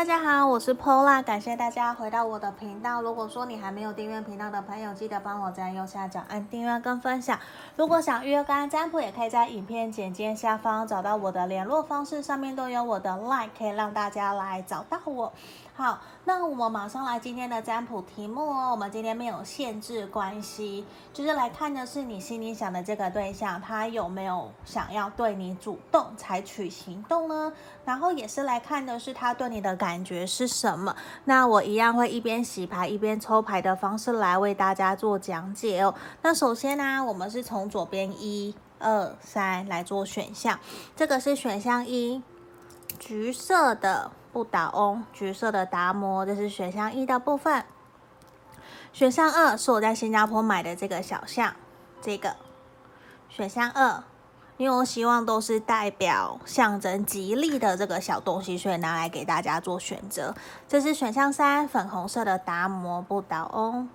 大家好，我是 Pola，感谢大家回到我的频道。如果说你还没有订阅频道的朋友，记得帮我在右下角按订阅跟分享。如果想预约干占卜，也可以在影片简介下方找到我的联络方式，上面都有我的 LINE，可以让大家来找到我。好，那我们马上来今天的占卜题目哦。我们今天没有限制关系，就是来看的是你心里想的这个对象，他有没有想要对你主动采取行动呢？然后也是来看的是他对你的感觉是什么。那我一样会一边洗牌一边抽牌的方式来为大家做讲解哦。那首先呢，我们是从左边一二三来做选项，这个是选项一，橘色的。不倒翁，橘色的达摩，这是选项一的部分。选项二是我在新加坡买的这个小象，这个选项二，因为我希望都是代表象征吉利的这个小东西，所以拿来给大家做选择。这是选项三，粉红色的达摩不倒翁。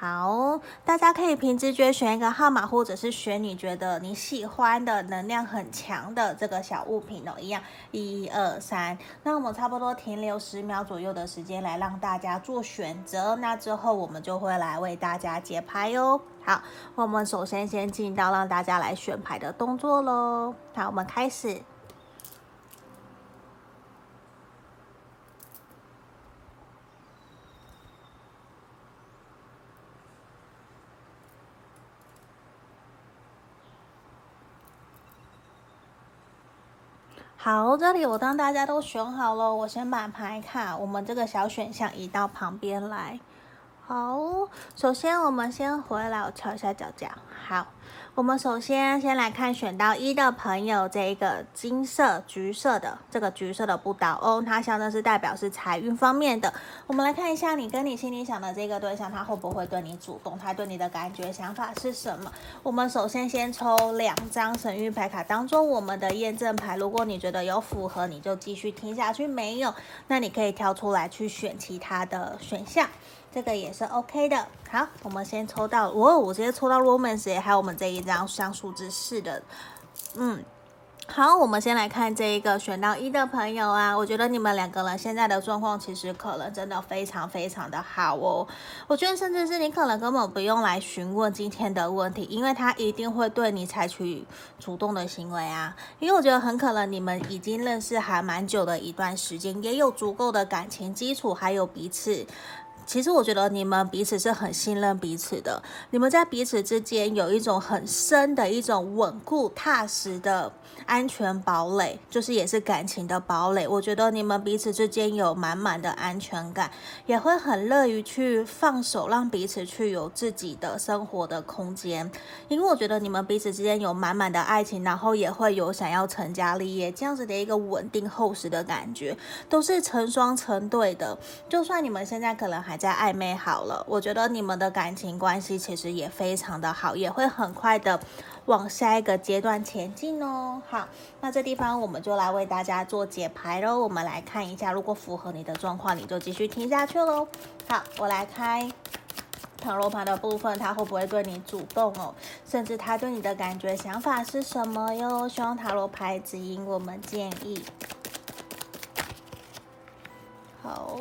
好，大家可以凭直觉选一个号码，或者是选你觉得你喜欢的能量很强的这个小物品哦，一样，一二三。那我们差不多停留十秒左右的时间来让大家做选择，那之后我们就会来为大家解牌哟。好，我们首先先进到让大家来选牌的动作喽。好，我们开始。好，这里我当大家都选好了，我先把牌卡，我们这个小选项移到旁边来。好，首先我们先回来，我敲一下脚脚。好。我们首先先来看选到一的朋友，这一个金色、橘色的这个橘色的不倒翁，它象征是代表是财运方面的。我们来看一下，你跟你心里想的这个对象，他会不会对你主动？他对你的感觉、想法是什么？我们首先先抽两张神谕牌卡，当做我们的验证牌。如果你觉得有符合，你就继续听下去；没有，那你可以挑出来去选其他的选项。这个也是 OK 的。好，我们先抽到，哦，我直接抽到 Romance，还有我们这一张像数字四的，嗯，好，我们先来看这一个选到一的朋友啊，我觉得你们两个人现在的状况其实可能真的非常非常的好哦。我觉得甚至是你可能根本不用来询问今天的问题，因为他一定会对你采取主动的行为啊。因为我觉得很可能你们已经认识还蛮久的一段时间，也有足够的感情基础，还有彼此。其实我觉得你们彼此是很信任彼此的，你们在彼此之间有一种很深的一种稳固踏实的安全堡垒，就是也是感情的堡垒。我觉得你们彼此之间有满满的安全感，也会很乐于去放手，让彼此去有自己的生活的空间。因为我觉得你们彼此之间有满满的爱情，然后也会有想要成家立业这样子的一个稳定厚实的感觉，都是成双成对的。就算你们现在可能还在暧昧好了，我觉得你们的感情关系其实也非常的好，也会很快的往下一个阶段前进哦。好，那这地方我们就来为大家做解牌喽。我们来看一下，如果符合你的状况，你就继续听下去喽。好，我来开塔罗牌的部分，他会不会对你主动哦？甚至他对你的感觉、想法是什么哟？希望塔罗牌指引我们建议。好。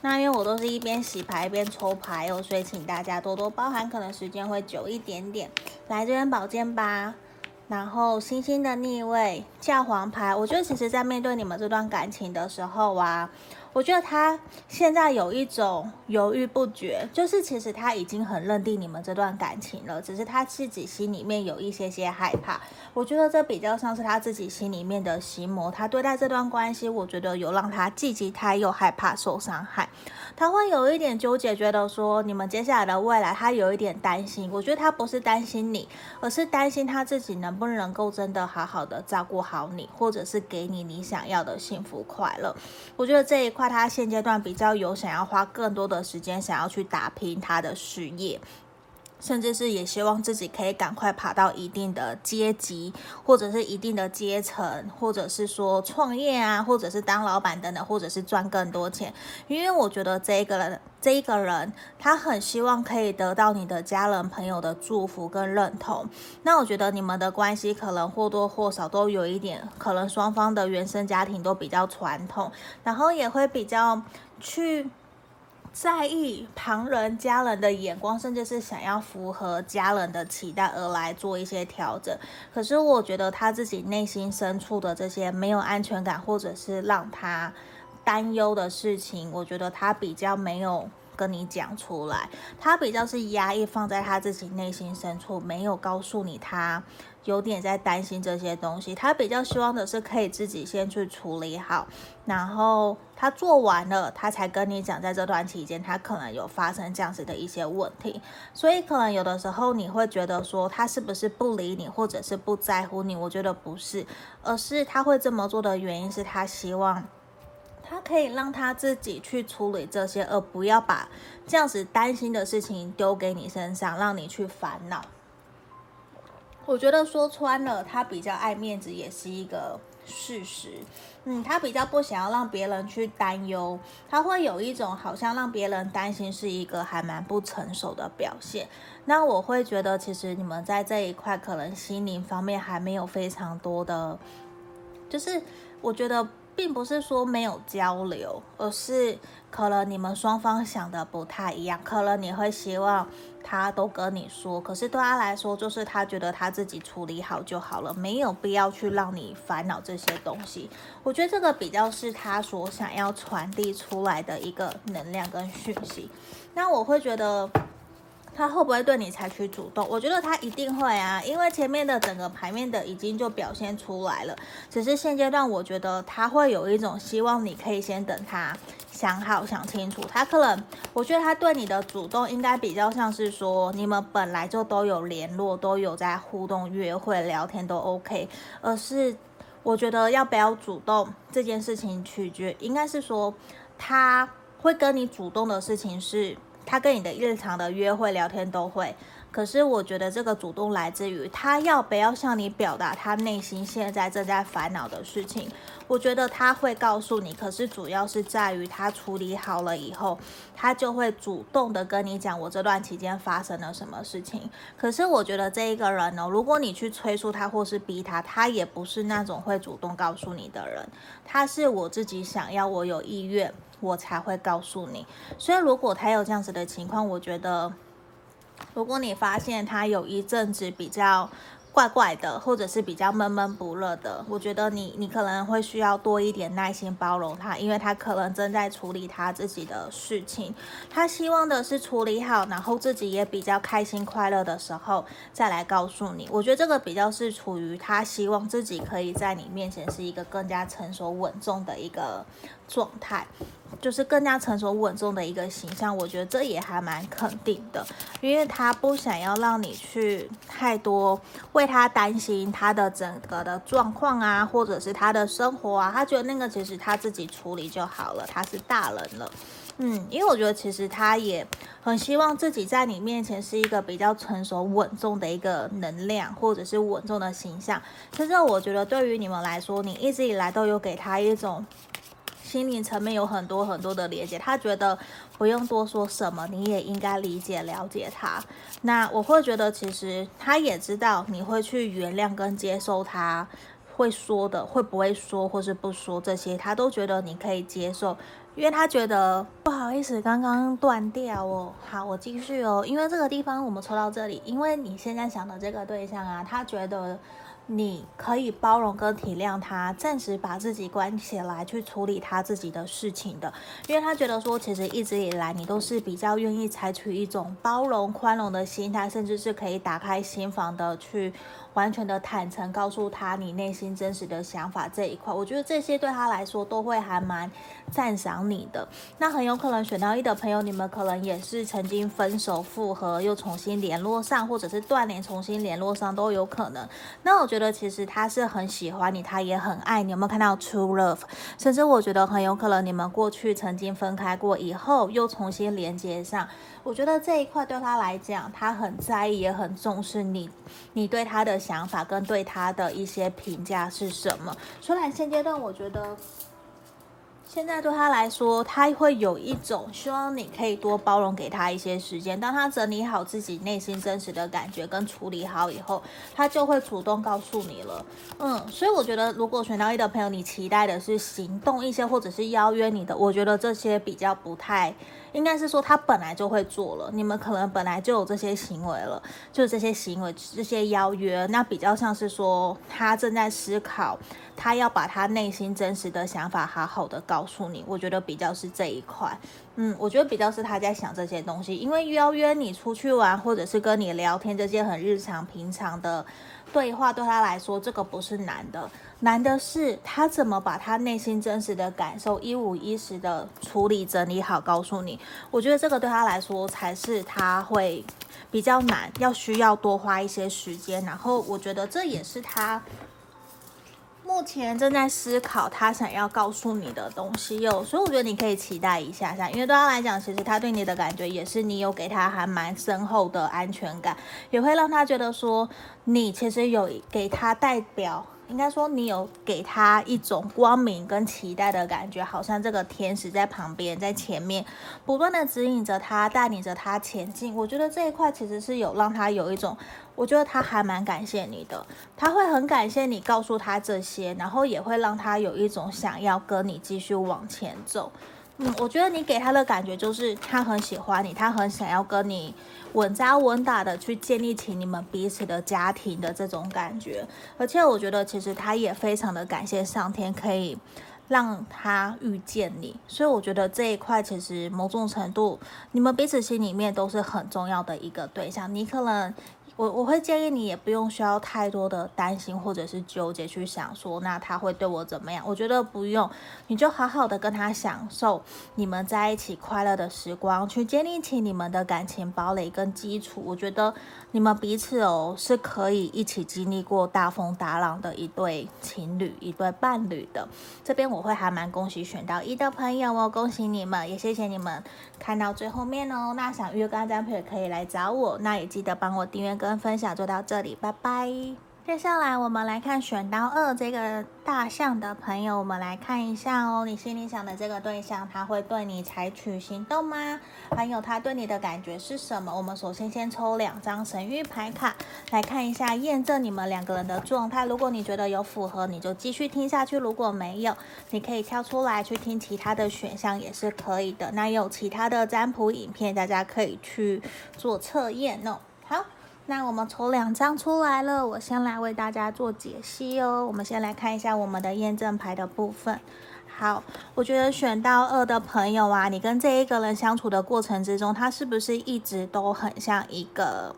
那因为我都是一边洗牌一边抽牌哦，所以请大家多多包涵，可能时间会久一点点。来这边宝剑八，然后星星的逆位，教皇牌。我觉得其实在面对你们这段感情的时候啊。我觉得他现在有一种犹豫不决，就是其实他已经很认定你们这段感情了，只是他自己心里面有一些些害怕。我觉得这比较像是他自己心里面的心魔。他对待这段关系，我觉得有让他既期待又害怕受伤害。他会有一点纠结，觉得说你们接下来的未来，他有一点担心。我觉得他不是担心你，而是担心他自己能不能够真的好好的照顾好你，或者是给你你想要的幸福快乐。我觉得这一块。他现阶段比较有想要花更多的时间，想要去打拼他的事业。甚至是也希望自己可以赶快爬到一定的阶级，或者是一定的阶层，或者是说创业啊，或者是当老板等等，或者是赚更多钱。因为我觉得这一个人，这一个人，他很希望可以得到你的家人朋友的祝福跟认同。那我觉得你们的关系可能或多或少都有一点，可能双方的原生家庭都比较传统，然后也会比较去。在意旁人、家人的眼光，甚至是想要符合家人的期待而来做一些调整。可是我觉得他自己内心深处的这些没有安全感，或者是让他担忧的事情，我觉得他比较没有跟你讲出来，他比较是压抑放在他自己内心深处，没有告诉你他。有点在担心这些东西，他比较希望的是可以自己先去处理好，然后他做完了，他才跟你讲，在这段期间他可能有发生这样子的一些问题，所以可能有的时候你会觉得说他是不是不理你，或者是不在乎你？我觉得不是，而是他会这么做的原因是他希望他可以让他自己去处理这些，而不要把这样子担心的事情丢给你身上，让你去烦恼。我觉得说穿了，他比较爱面子也是一个事实。嗯，他比较不想要让别人去担忧，他会有一种好像让别人担心是一个还蛮不成熟的表现。那我会觉得，其实你们在这一块可能心灵方面还没有非常多的，就是我觉得。并不是说没有交流，而是可能你们双方想的不太一样。可能你会希望他都跟你说，可是对他来说，就是他觉得他自己处理好就好了，没有必要去让你烦恼这些东西。我觉得这个比较是他所想要传递出来的一个能量跟讯息。那我会觉得。他会不会对你采取主动？我觉得他一定会啊，因为前面的整个牌面的已经就表现出来了。只是现阶段，我觉得他会有一种希望，你可以先等他想好、想清楚。他可能，我觉得他对你的主动应该比较像是说，你们本来就都有联络，都有在互动、约会、聊天都 OK。而是我觉得要不要主动这件事情取决，应该是说他会跟你主动的事情是。他跟你的日常的约会聊天都会，可是我觉得这个主动来自于他要不要向你表达他内心现在正在烦恼的事情。我觉得他会告诉你，可是主要是在于他处理好了以后，他就会主动的跟你讲我这段期间发生了什么事情。可是我觉得这一个人呢，如果你去催促他或是逼他，他也不是那种会主动告诉你的人。他是我自己想要，我有意愿。我才会告诉你，所以如果他有这样子的情况，我觉得，如果你发现他有一阵子比较怪怪的，或者是比较闷闷不乐的，我觉得你你可能会需要多一点耐心包容他，因为他可能正在处理他自己的事情，他希望的是处理好，然后自己也比较开心快乐的时候再来告诉你。我觉得这个比较是处于他希望自己可以在你面前是一个更加成熟稳重的一个状态。就是更加成熟稳重的一个形象，我觉得这也还蛮肯定的，因为他不想要让你去太多为他担心他的整个的状况啊，或者是他的生活啊，他觉得那个其实他自己处理就好了，他是大人了，嗯，因为我觉得其实他也很希望自己在你面前是一个比较成熟稳重的一个能量，或者是稳重的形象。其实我觉得对于你们来说，你一直以来都有给他一种。心灵层面有很多很多的连接，他觉得不用多说什么，你也应该理解了解他。那我会觉得，其实他也知道你会去原谅跟接受他会说的，会不会说或是不说这些，他都觉得你可以接受，因为他觉得不好意思，刚刚断掉哦。好，我继续哦，因为这个地方我们抽到这里，因为你现在想的这个对象啊，他觉得。你可以包容跟体谅他，暂时把自己关起来去处理他自己的事情的，因为他觉得说，其实一直以来你都是比较愿意采取一种包容、宽容的心态，甚至是可以打开心房的去。完全的坦诚，告诉他你内心真实的想法这一块，我觉得这些对他来说都会还蛮赞赏你的。那很有可能选到一的朋友，你们可能也是曾经分手复合，又重新联络上，或者是断联重新联络上都有可能。那我觉得其实他是很喜欢你，他也很爱你。有没有看到 true love？甚至我觉得很有可能你们过去曾经分开过，以后又重新连接上。我觉得这一块对他来讲，他很在意，也很重视你，你对他的想法跟对他的一些评价是什么？虽然现阶段我觉得。现在对他来说，他会有一种希望你可以多包容给他一些时间。当他整理好自己内心真实的感觉跟处理好以后，他就会主动告诉你了。嗯，所以我觉得，如果选到一的朋友，你期待的是行动一些，或者是邀约你的，我觉得这些比较不太。应该是说他本来就会做了，你们可能本来就有这些行为了，就是这些行为、这些邀约，那比较像是说他正在思考，他要把他内心真实的想法好好的告诉你。我觉得比较是这一块，嗯，我觉得比较是他在想这些东西，因为邀约你出去玩或者是跟你聊天这些很日常平常的对话，对他来说这个不是难的。难的是他怎么把他内心真实的感受一五一十的处理整理好，告诉你。我觉得这个对他来说才是他会比较难，要需要多花一些时间。然后我觉得这也是他目前正在思考他想要告诉你的东西哟。所以我觉得你可以期待一下下，因为对他来讲，其实他对你的感觉也是你有给他还蛮深厚的安全感，也会让他觉得说你其实有给他代表。应该说，你有给他一种光明跟期待的感觉，好像这个天使在旁边，在前面不断的指引着他，带领着他前进。我觉得这一块其实是有让他有一种，我觉得他还蛮感谢你的，他会很感谢你告诉他这些，然后也会让他有一种想要跟你继续往前走。嗯，我觉得你给他的感觉就是他很喜欢你，他很想要跟你稳扎稳打的去建立起你们彼此的家庭的这种感觉。而且我觉得其实他也非常的感谢上天可以让他遇见你，所以我觉得这一块其实某种程度你们彼此心里面都是很重要的一个对象。你可能。我我会建议你也不用需要太多的担心或者是纠结去想说，那他会对我怎么样？我觉得不用，你就好好的跟他享受你们在一起快乐的时光，去建立起你们的感情堡垒跟基础。我觉得你们彼此哦是可以一起经历过大风大浪的一对情侣，一对伴侣的。这边我会还蛮恭喜选到一的朋友哦，恭喜你们，也谢谢你们看到最后面哦。那想约干占配可以来找我，那也记得帮我订阅个跟。分享就到这里，拜拜。接下来我们来看选到二这个大象的朋友，我们来看一下哦，你心里想的这个对象，他会对你采取行动吗？还有他对你的感觉是什么？我们首先先抽两张神谕牌卡来看一下，验证你们两个人的状态。如果你觉得有符合，你就继续听下去；如果没有，你可以跳出来去听其他的选项也是可以的。那有其他的占卜影片，大家可以去做测验哦。那我们抽两张出来了，我先来为大家做解析哦。我们先来看一下我们的验证牌的部分。好，我觉得选到二的朋友啊，你跟这一个人相处的过程之中，他是不是一直都很像一个？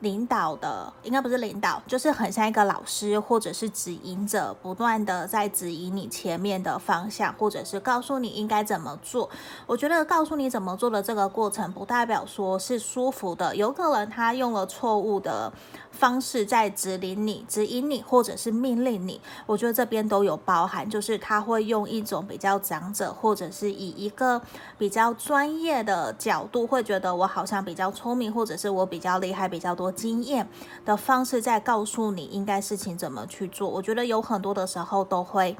领导的应该不是领导，就是很像一个老师或者是指引者，不断的在指引你前面的方向，或者是告诉你应该怎么做。我觉得告诉你怎么做的这个过程，不代表说是舒服的，有可能他用了错误的方式在指引你、指引你，或者是命令你。我觉得这边都有包含，就是他会用一种比较长者，或者是以一个比较专业的角度，会觉得我好像比较聪明，或者是我比较厉害，比较多经验的方式在告诉你应该事情怎么去做。我觉得有很多的时候都会。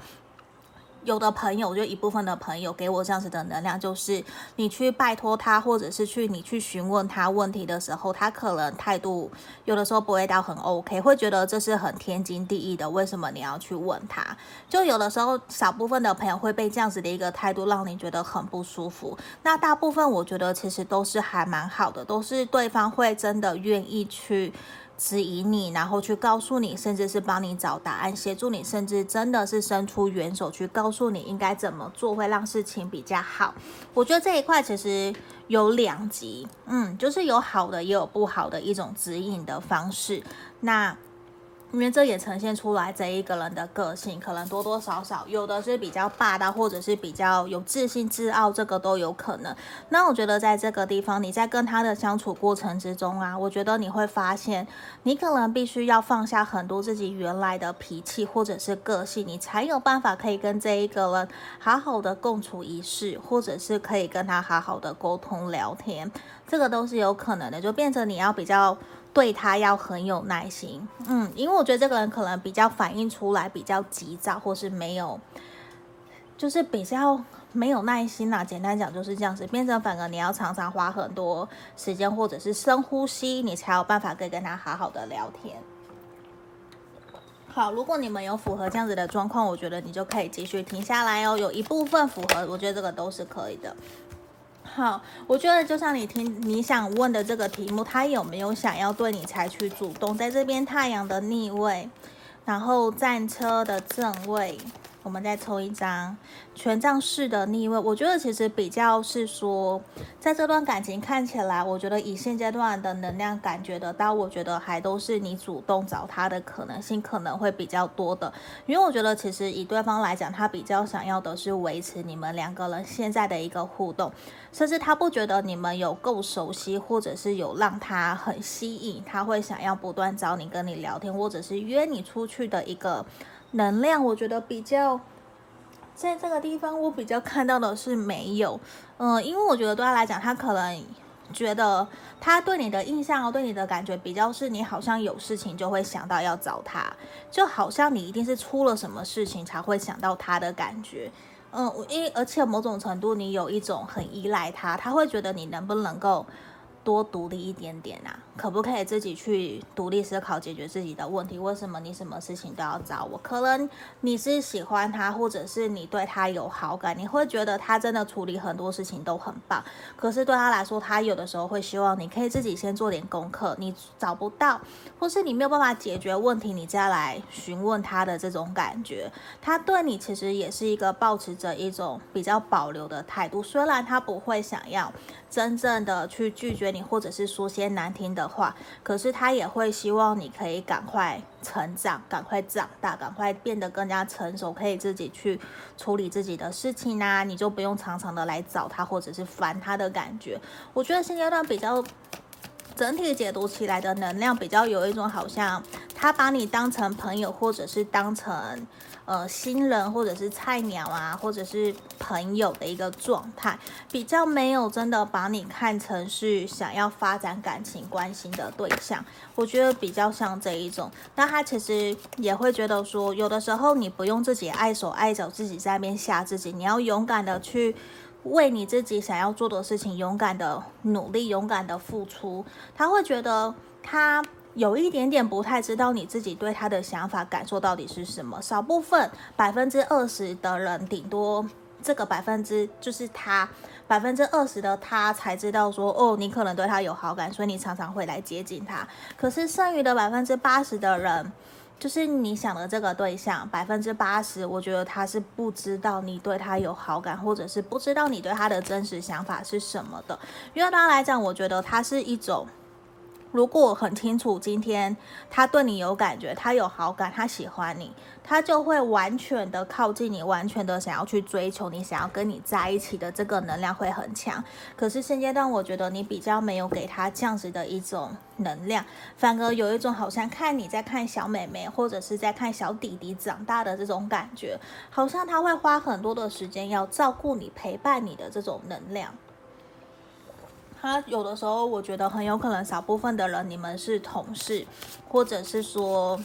有的朋友，就一部分的朋友给我这样子的能量，就是你去拜托他，或者是去你去询问他问题的时候，他可能态度有的时候不会到很 OK，会觉得这是很天经地义的，为什么你要去问他？就有的时候，少部分的朋友会被这样子的一个态度让你觉得很不舒服。那大部分我觉得其实都是还蛮好的，都是对方会真的愿意去。指引你，然后去告诉你，甚至是帮你找答案，协助你，甚至真的是伸出援手去告诉你应该怎么做，会让事情比较好。我觉得这一块其实有两极，嗯，就是有好的，也有不好的一种指引的方式。那因为这也呈现出来这一个人的个性，可能多多少少有的是比较霸道，或者是比较有自信、自傲，这个都有可能。那我觉得在这个地方，你在跟他的相处过程之中啊，我觉得你会发现，你可能必须要放下很多自己原来的脾气或者是个性，你才有办法可以跟这一个人好好的共处一室，或者是可以跟他好好的沟通聊天，这个都是有可能的，就变成你要比较。对他要很有耐心，嗯，因为我觉得这个人可能比较反应出来比较急躁，或是没有，就是比较没有耐心啦。简单讲就是这样子，变成反而你要常常花很多时间，或者是深呼吸，你才有办法可以跟他好好的聊天。好，如果你们有符合这样子的状况，我觉得你就可以继续停下来哦。有一部分符合，我觉得这个都是可以的。好，我觉得就像你听你想问的这个题目，他有没有想要对你采取主动？在这边太阳的逆位，然后战车的正位。我们再抽一张权杖四的逆位，我觉得其实比较是说，在这段感情看起来，我觉得以现阶段的能量感觉得到，我觉得还都是你主动找他的可能性可能会比较多的，因为我觉得其实以对方来讲，他比较想要的是维持你们两个人现在的一个互动，甚至他不觉得你们有够熟悉，或者是有让他很吸引，他会想要不断找你跟你聊天，或者是约你出去的一个。能量，我觉得比较在这个地方，我比较看到的是没有，嗯、因为我觉得对他来讲，他可能觉得他对你的印象，哦对你的感觉比较是你好像有事情就会想到要找他，就好像你一定是出了什么事情才会想到他的感觉，嗯、因而且某种程度你有一种很依赖他，他会觉得你能不能够。多独立一点点啊，可不可以自己去独立思考，解决自己的问题？为什么你什么事情都要找我？可能你是喜欢他，或者是你对他有好感，你会觉得他真的处理很多事情都很棒。可是对他来说，他有的时候会希望你可以自己先做点功课。你找不到，或是你没有办法解决问题，你再来询问他的这种感觉，他对你其实也是一个抱持着一种比较保留的态度。虽然他不会想要真正的去拒绝。你或者是说些难听的话，可是他也会希望你可以赶快成长，赶快长大，赶快变得更加成熟，可以自己去处理自己的事情啊，你就不用常常的来找他或者是烦他的感觉。我觉得现阶段比较整体解读起来的能量比较有一种好像他把你当成朋友，或者是当成。呃，新人或者是菜鸟啊，或者是朋友的一个状态，比较没有真的把你看成是想要发展感情关系的对象。我觉得比较像这一种，那他其实也会觉得说，有的时候你不用自己碍手碍脚，自己在那边吓自己，你要勇敢的去为你自己想要做的事情勇敢的努力，勇敢的付出。他会觉得他。有一点点不太知道你自己对他的想法感受到底是什么，少部分百分之二十的人，顶多这个百分之就是他百分之二十的他才知道说，哦，你可能对他有好感，所以你常常会来接近他。可是剩余的百分之八十的人，就是你想的这个对象，百分之八十，我觉得他是不知道你对他有好感，或者是不知道你对他的真实想法是什么的。因为对他来讲，我觉得他是一种。如果很清楚今天他对你有感觉，他有好感，他喜欢你，他就会完全的靠近你，完全的想要去追求你，想要跟你在一起的这个能量会很强。可是现阶段我觉得你比较没有给他这样子的一种能量，反而有一种好像看你在看小妹妹或者是在看小弟弟长大的这种感觉，好像他会花很多的时间要照顾你、陪伴你的这种能量。他有的时候，我觉得很有可能少部分的人，你们是同事，或者是说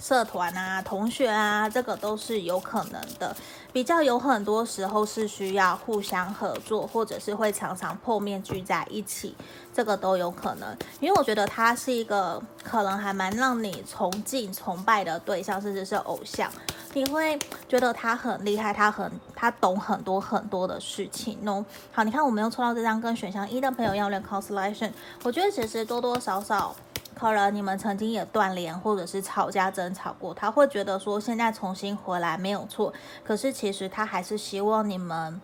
社团啊、同学啊，这个都是有可能的。比较有很多时候是需要互相合作，或者是会常常碰面聚在一起，这个都有可能。因为我觉得他是一个可能还蛮让你崇敬、崇拜的对象，甚至是偶像。你会觉得他很厉害，他很他懂很多很多的事情哦。好，你看我们又抽到这张跟选项一的朋友要练 consolation 我觉得其实多多少少可能你们曾经也断联或者是吵架争吵过，他会觉得说现在重新回来没有错，可是其实他还是希望你们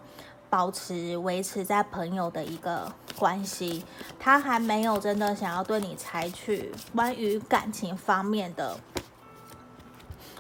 保持维持在朋友的一个关系，他还没有真的想要对你采取关于感情方面的。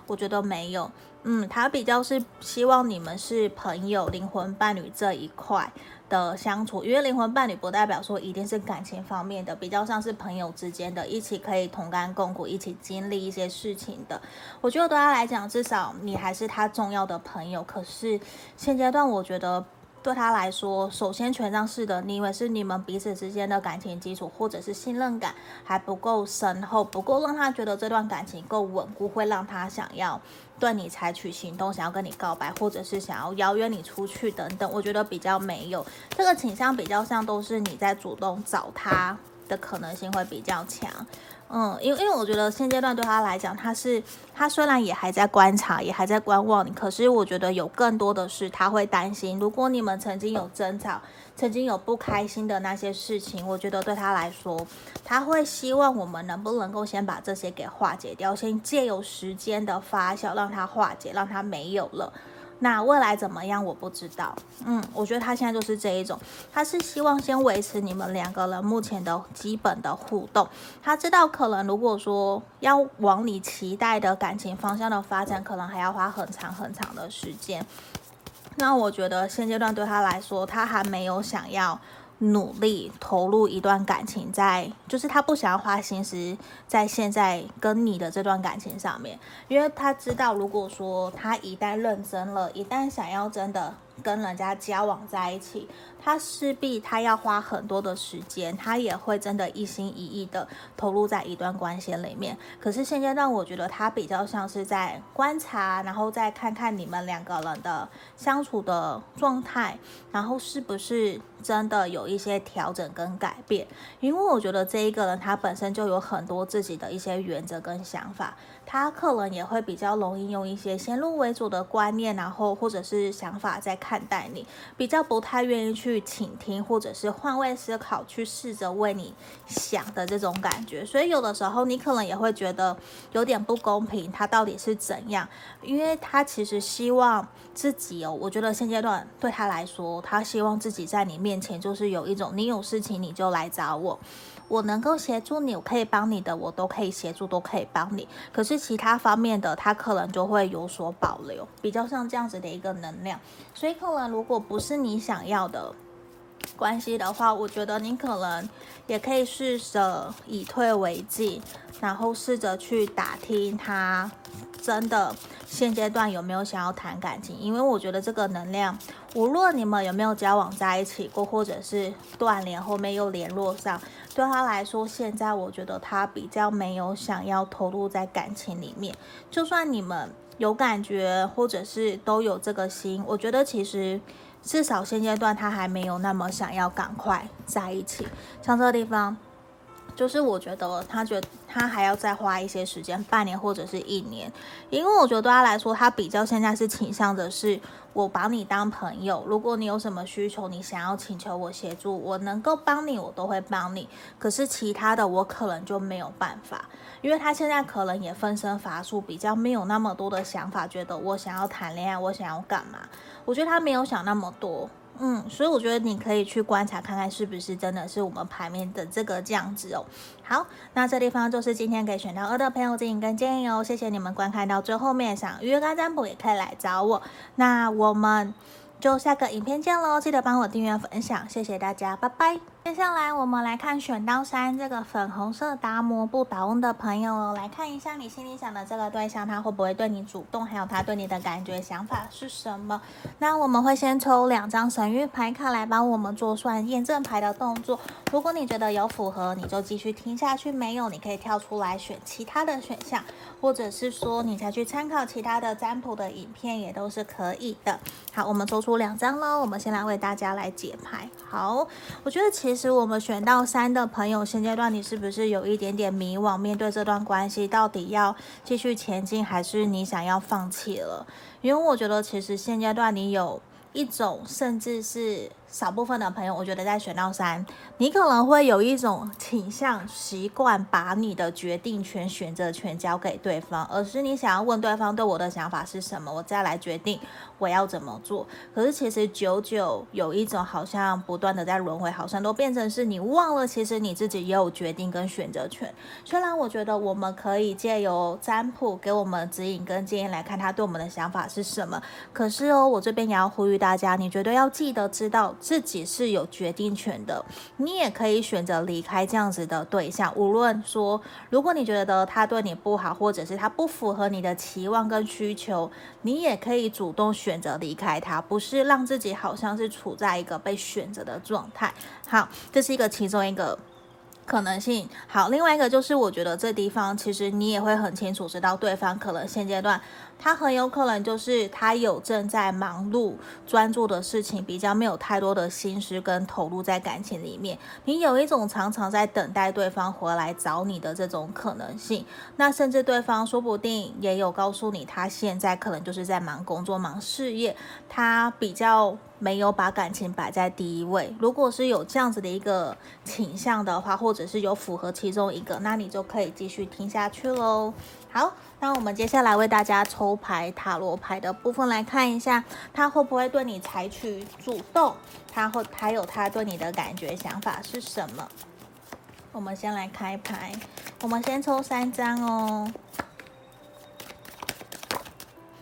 我觉得没有。嗯，他比较是希望你们是朋友、灵魂伴侣这一块的相处，因为灵魂伴侣不代表说一定是感情方面的，比较像是朋友之间的，一起可以同甘共苦，一起经历一些事情的。我觉得对他来讲，至少你还是他重要的朋友。可是现阶段，我觉得。对他来说，首先权杖四的逆位是你们彼此之间的感情基础，或者是信任感还不够深厚，不够让他觉得这段感情够稳固，会让他想要对你采取行动，想要跟你告白，或者是想要邀约你出去等等。我觉得比较没有这个倾向，比较像都是你在主动找他的可能性会比较强。嗯，因为因为我觉得现阶段对他来讲，他是他虽然也还在观察，也还在观望你，可是我觉得有更多的是他会担心，如果你们曾经有争吵，曾经有不开心的那些事情，我觉得对他来说，他会希望我们能不能够先把这些给化解掉，先借由时间的发酵让它化解，让它没有了。那未来怎么样？我不知道。嗯，我觉得他现在就是这一种，他是希望先维持你们两个人目前的基本的互动。他知道可能如果说要往你期待的感情方向的发展，可能还要花很长很长的时间。那我觉得现阶段对他来说，他还没有想要。努力投入一段感情在，就是他不想要花心思在现在跟你的这段感情上面，因为他知道，如果说他一旦认真了，一旦想要真的跟人家交往在一起。他势必他要花很多的时间，他也会真的一心一意的投入在一段关系里面。可是现阶段，我觉得他比较像是在观察，然后再看看你们两个人的相处的状态，然后是不是真的有一些调整跟改变。因为我觉得这一个人他本身就有很多自己的一些原则跟想法。他可能也会比较容易用一些先入为主的观念，然后或者是想法在看待你，比较不太愿意去倾听，或者是换位思考，去试着为你想的这种感觉。所以有的时候你可能也会觉得有点不公平，他到底是怎样？因为他其实希望自己哦，我觉得现阶段对他来说，他希望自己在你面前就是有一种，你有事情你就来找我。我能够协助你，我可以帮你的，我都可以协助，都可以帮你。可是其他方面的，他可能就会有所保留，比较像这样子的一个能量。所以可能如果不是你想要的关系的话，我觉得你可能也可以试着以退为进，然后试着去打听他真的现阶段有没有想要谈感情。因为我觉得这个能量，无论你们有没有交往在一起过，或者是断联后面又联络上。对他来说，现在我觉得他比较没有想要投入在感情里面。就算你们有感觉，或者是都有这个心，我觉得其实至少现阶段他还没有那么想要赶快在一起。像这个地方。就是我觉得他觉得他还要再花一些时间，半年或者是一年，因为我觉得对他来说，他比较现在是倾向的是我把你当朋友，如果你有什么需求，你想要请求我协助，我能够帮你，我都会帮你。可是其他的我可能就没有办法，因为他现在可能也分身乏术，比较没有那么多的想法，觉得我想要谈恋爱，我想要干嘛？我觉得他没有想那么多。嗯，所以我觉得你可以去观察看看，是不是真的是我们牌面的这个这样子哦。好，那这地方就是今天给选到二的朋友指引跟建议哦。谢谢你们观看到最后面，想预约干占卜也可以来找我。那我们就下个影片见喽，记得帮我订阅分享，谢谢大家，拜拜。接下来我们来看选到三这个粉红色达摩不倒翁的朋友哦，来看一下你心里想的这个对象，他会不会对你主动，还有他对你的感觉想法是什么？那我们会先抽两张神谕牌卡来帮我们做算验证牌的动作。如果你觉得有符合，你就继续听下去；没有，你可以跳出来选其他的选项，或者是说你再去参考其他的占卜的影片也都是可以的。好，我们抽出两张喽，我们先来为大家来解牌。好，我觉得其。其实我们选到三的朋友，现阶段你是不是有一点点迷惘？面对这段关系，到底要继续前进，还是你想要放弃了？因为我觉得，其实现阶段你有一种甚至是少部分的朋友，我觉得在选到三，你可能会有一种倾向习惯把你的决定权、选择权交给对方，而是你想要问对方对我的想法是什么，我再来决定我要怎么做。可是其实久久有一种好像不断的在轮回，好像都变成是你忘了，其实你自己也有决定跟选择权。虽然我觉得我们可以借由占卜给我们指引跟建议来看他对我们的想法是什么，可是哦，我这边也要呼吁大家，你绝对要记得知道。自己是有决定权的，你也可以选择离开这样子的对象。无论说，如果你觉得他对你不好，或者是他不符合你的期望跟需求，你也可以主动选择离开他，不是让自己好像是处在一个被选择的状态。好，这是一个其中一个。可能性好，另外一个就是我觉得这地方其实你也会很清楚知道对方可能现阶段他很有可能就是他有正在忙碌专注的事情，比较没有太多的心思跟投入在感情里面。你有一种常常在等待对方回来找你的这种可能性，那甚至对方说不定也有告诉你他现在可能就是在忙工作、忙事业，他比较。没有把感情摆在第一位。如果是有这样子的一个倾向的话，或者是有符合其中一个，那你就可以继续听下去喽。好，那我们接下来为大家抽牌塔罗牌的部分来看一下，他会不会对你采取主动？他会还有他对你的感觉想法是什么？我们先来开牌，我们先抽三张哦。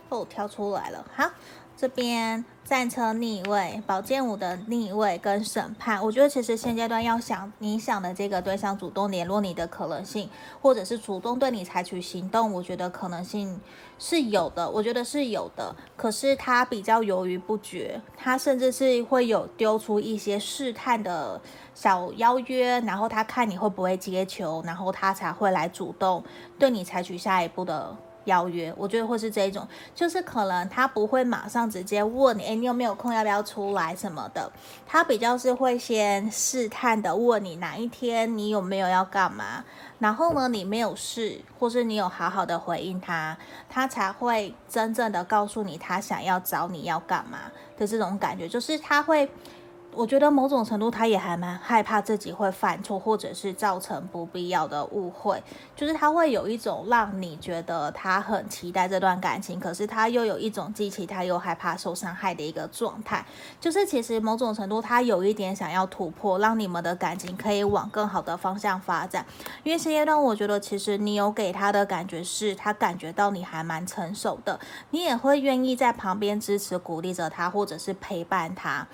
哦，挑出来了，好。这边战车逆位，宝剑五的逆位跟审判，我觉得其实现阶段要想你想的这个对象主动联络你的可能性，或者是主动对你采取行动，我觉得可能性是有的，我觉得是有的。可是他比较犹豫不决，他甚至是会有丢出一些试探的小邀约，然后他看你会不会接球，然后他才会来主动对你采取下一步的。邀约，我觉得会是这一种，就是可能他不会马上直接问你，诶，你有没有空，要不要出来什么的，他比较是会先试探的问你哪一天你有没有要干嘛，然后呢，你没有事，或是你有好好的回应他，他才会真正的告诉你他想要找你要干嘛的这种感觉，就是他会。我觉得某种程度，他也还蛮害怕自己会犯错，或者是造成不必要的误会。就是他会有一种让你觉得他很期待这段感情，可是他又有一种既期待又害怕受伤害的一个状态。就是其实某种程度，他有一点想要突破，让你们的感情可以往更好的方向发展。因为现阶段，我觉得其实你有给他的感觉是，他感觉到你还蛮成熟的，你也会愿意在旁边支持、鼓励着他，或者是陪伴他。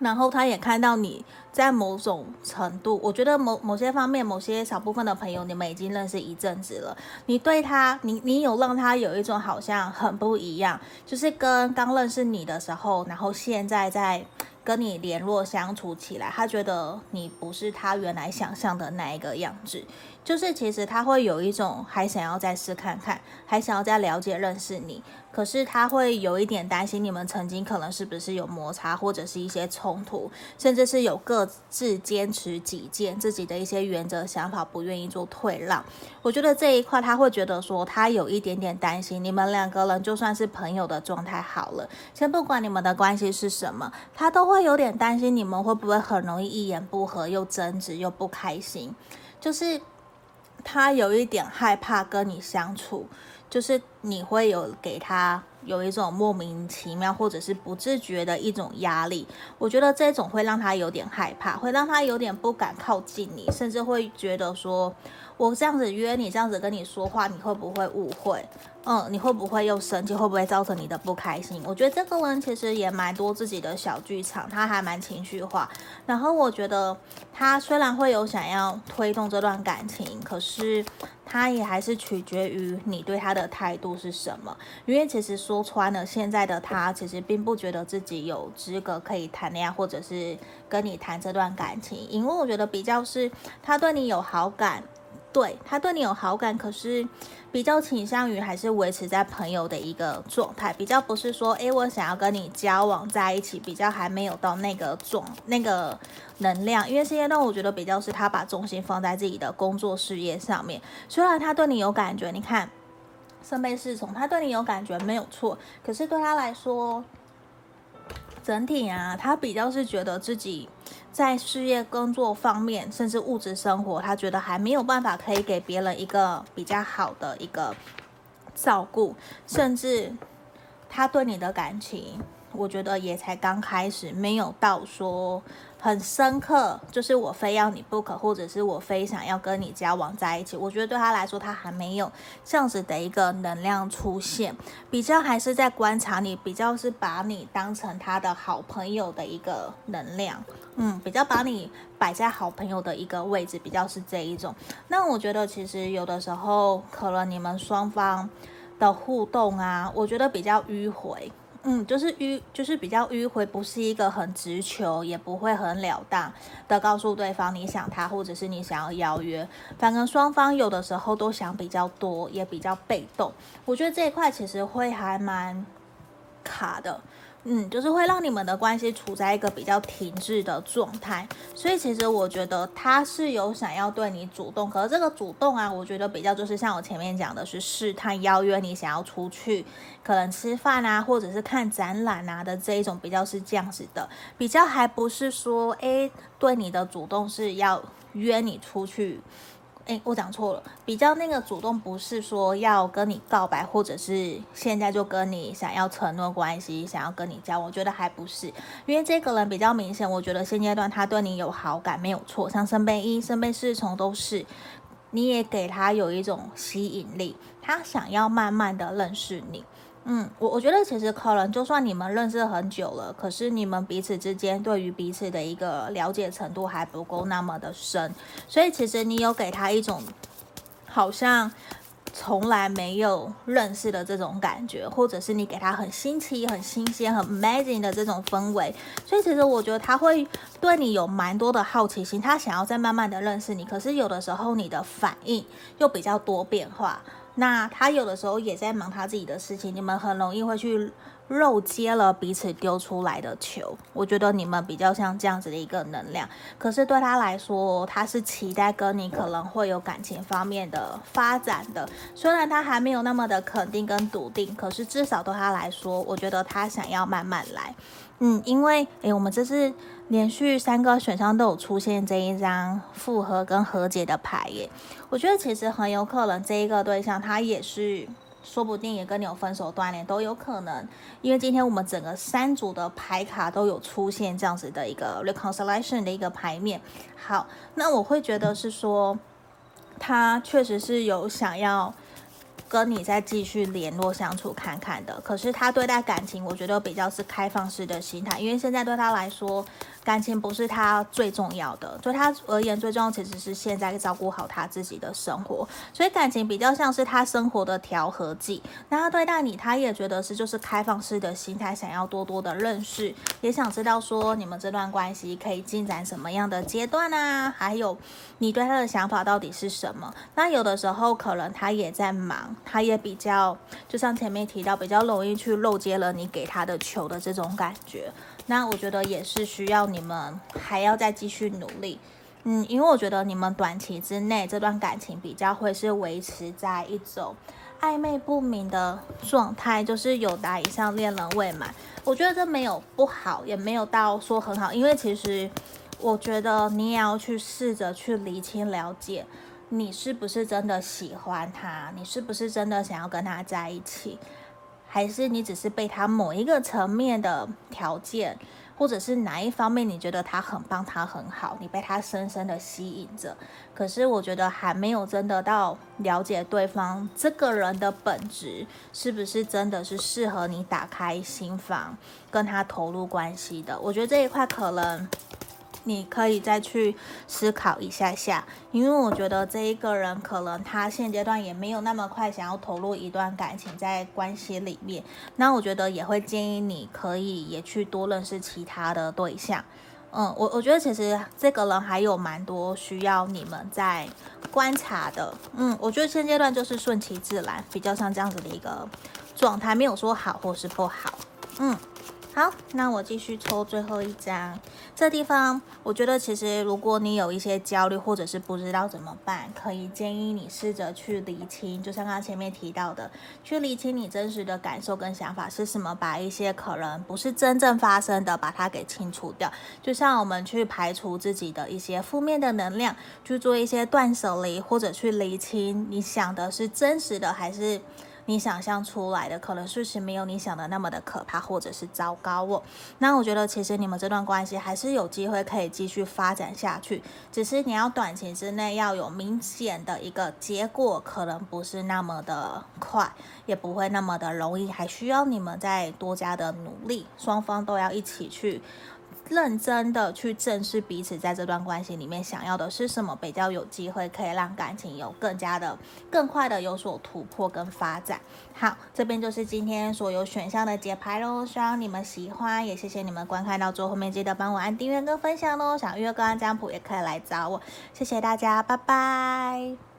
然后他也看到你在某种程度，我觉得某某些方面，某些小部分的朋友，你们已经认识一阵子了。你对他，你你有让他有一种好像很不一样，就是跟刚认识你的时候，然后现在在跟你联络相处起来，他觉得你不是他原来想象的那一个样子。就是其实他会有一种还想要再试看看，还想要再了解认识你，可是他会有一点担心你们曾经可能是不是有摩擦，或者是一些冲突，甚至是有各自坚持己见，自己的一些原则想法，不愿意做退让。我觉得这一块他会觉得说他有一点点担心，你们两个人就算是朋友的状态好了，先不管你们的关系是什么，他都会有点担心你们会不会很容易一言不合又争执又不开心，就是。他有一点害怕跟你相处，就是你会有给他有一种莫名其妙或者是不自觉的一种压力。我觉得这种会让他有点害怕，会让他有点不敢靠近你，甚至会觉得说，我这样子约你，这样子跟你说话，你会不会误会？嗯，你会不会又生气？会不会造成你的不开心？我觉得这个人其实也蛮多自己的小剧场，他还蛮情绪化。然后我觉得他虽然会有想要推动这段感情，可是他也还是取决于你对他的态度是什么。因为其实说穿了，现在的他其实并不觉得自己有资格可以谈恋爱，或者是跟你谈这段感情。因为我觉得比较是他对你有好感。对，他对你有好感，可是比较倾向于还是维持在朋友的一个状态，比较不是说，诶，我想要跟你交往在一起，比较还没有到那个状那个能量。因为现阶段我觉得比较是他把重心放在自己的工作事业上面，虽然他对你有感觉，你看圣杯侍从，他对你有感觉没有错，可是对他来说。整体啊，他比较是觉得自己在事业工作方面，甚至物质生活，他觉得还没有办法可以给别人一个比较好的一个照顾，甚至他对你的感情，我觉得也才刚开始，没有到说。很深刻，就是我非要你不可，或者是我非想要跟你交往在一起。我觉得对他来说，他还没有这样子的一个能量出现，比较还是在观察你，比较是把你当成他的好朋友的一个能量，嗯，比较把你摆在好朋友的一个位置，比较是这一种。那我觉得其实有的时候，可能你们双方的互动啊，我觉得比较迂回。嗯，就是迂，就是比较迂回，不是一个很直球，也不会很了当的告诉对方你想他，或者是你想要邀约。反正双方有的时候都想比较多，也比较被动。我觉得这一块其实会还蛮卡的。嗯，就是会让你们的关系处在一个比较停滞的状态，所以其实我觉得他是有想要对你主动，可是这个主动啊，我觉得比较就是像我前面讲的是试探邀约你想要出去，可能吃饭啊，或者是看展览啊的这一种比较是这样子的，比较还不是说，诶，对你的主动是要约你出去。诶，我讲错了，比较那个主动不是说要跟你告白，或者是现在就跟你想要承诺关系，想要跟你交往，我觉得还不是，因为这个人比较明显，我觉得现阶段他对你有好感，没有错，像身边一、身边四重都是，你也给他有一种吸引力，他想要慢慢的认识你。嗯，我我觉得其实可能就算你们认识很久了，可是你们彼此之间对于彼此的一个了解程度还不够那么的深，所以其实你有给他一种好像从来没有认识的这种感觉，或者是你给他很新奇、很新鲜、很 amazing 的这种氛围，所以其实我觉得他会对你有蛮多的好奇心，他想要再慢慢的认识你，可是有的时候你的反应又比较多变化。那他有的时候也在忙他自己的事情，你们很容易会去漏接了彼此丢出来的球。我觉得你们比较像这样子的一个能量，可是对他来说，他是期待跟你可能会有感情方面的发展的。虽然他还没有那么的肯定跟笃定，可是至少对他来说，我觉得他想要慢慢来。嗯，因为诶，我们这是连续三个选项都有出现这一张复合跟和解的牌耶。我觉得其实很有可能这一个对象他也是，说不定也跟你有分手断联都有可能。因为今天我们整个三组的牌卡都有出现这样子的一个 reconciliation 的一个牌面。好，那我会觉得是说，他确实是有想要。跟你再继续联络相处看看的，可是他对待感情，我觉得比较是开放式的心态，因为现在对他来说，感情不是他最重要的，对他而言最重要其实是现在照顾好他自己的生活，所以感情比较像是他生活的调和剂。那他对待你，他也觉得是就是开放式的心态，想要多多的认识，也想知道说你们这段关系可以进展什么样的阶段啊，还有你对他的想法到底是什么？那有的时候可能他也在忙。他也比较，就像前面提到，比较容易去漏接了你给他的球的这种感觉。那我觉得也是需要你们还要再继续努力，嗯，因为我觉得你们短期之内这段感情比较会是维持在一种暧昧不明的状态，就是有达以上恋人未满。我觉得这没有不好，也没有到说很好，因为其实我觉得你也要去试着去厘清了解。你是不是真的喜欢他？你是不是真的想要跟他在一起？还是你只是被他某一个层面的条件，或者是哪一方面你觉得他很棒，他很好，你被他深深的吸引着？可是我觉得还没有真的到了解对方这个人的本质，是不是真的是适合你打开心房跟他投入关系的？我觉得这一块可能。你可以再去思考一下下，因为我觉得这一个人可能他现阶段也没有那么快想要投入一段感情在关系里面。那我觉得也会建议你可以也去多认识其他的对象。嗯，我我觉得其实这个人还有蛮多需要你们在观察的。嗯，我觉得现阶段就是顺其自然，比较像这样子的一个状态，没有说好或是不好。嗯。好，那我继续抽最后一张。这地方，我觉得其实如果你有一些焦虑，或者是不知道怎么办，可以建议你试着去理清，就像刚刚前面提到的，去理清你真实的感受跟想法是什么，把一些可能不是真正发生的，把它给清除掉。就像我们去排除自己的一些负面的能量，去做一些断舍离，或者去理清你想的是真实的还是。你想象出来的可能事情没有你想的那么的可怕，或者是糟糕哦。那我觉得其实你们这段关系还是有机会可以继续发展下去，只是你要短期之内要有明显的一个结果，可能不是那么的快，也不会那么的容易，还需要你们再多加的努力，双方都要一起去。认真的去正视彼此在这段关系里面想要的是什么，比较有机会可以让感情有更加的、更快的有所突破跟发展。好，这边就是今天所有选项的解牌喽，希望你们喜欢，也谢谢你们观看到最后面，记得帮我按订阅跟分享喽。想预约个案占卜也可以来找我，谢谢大家，拜拜。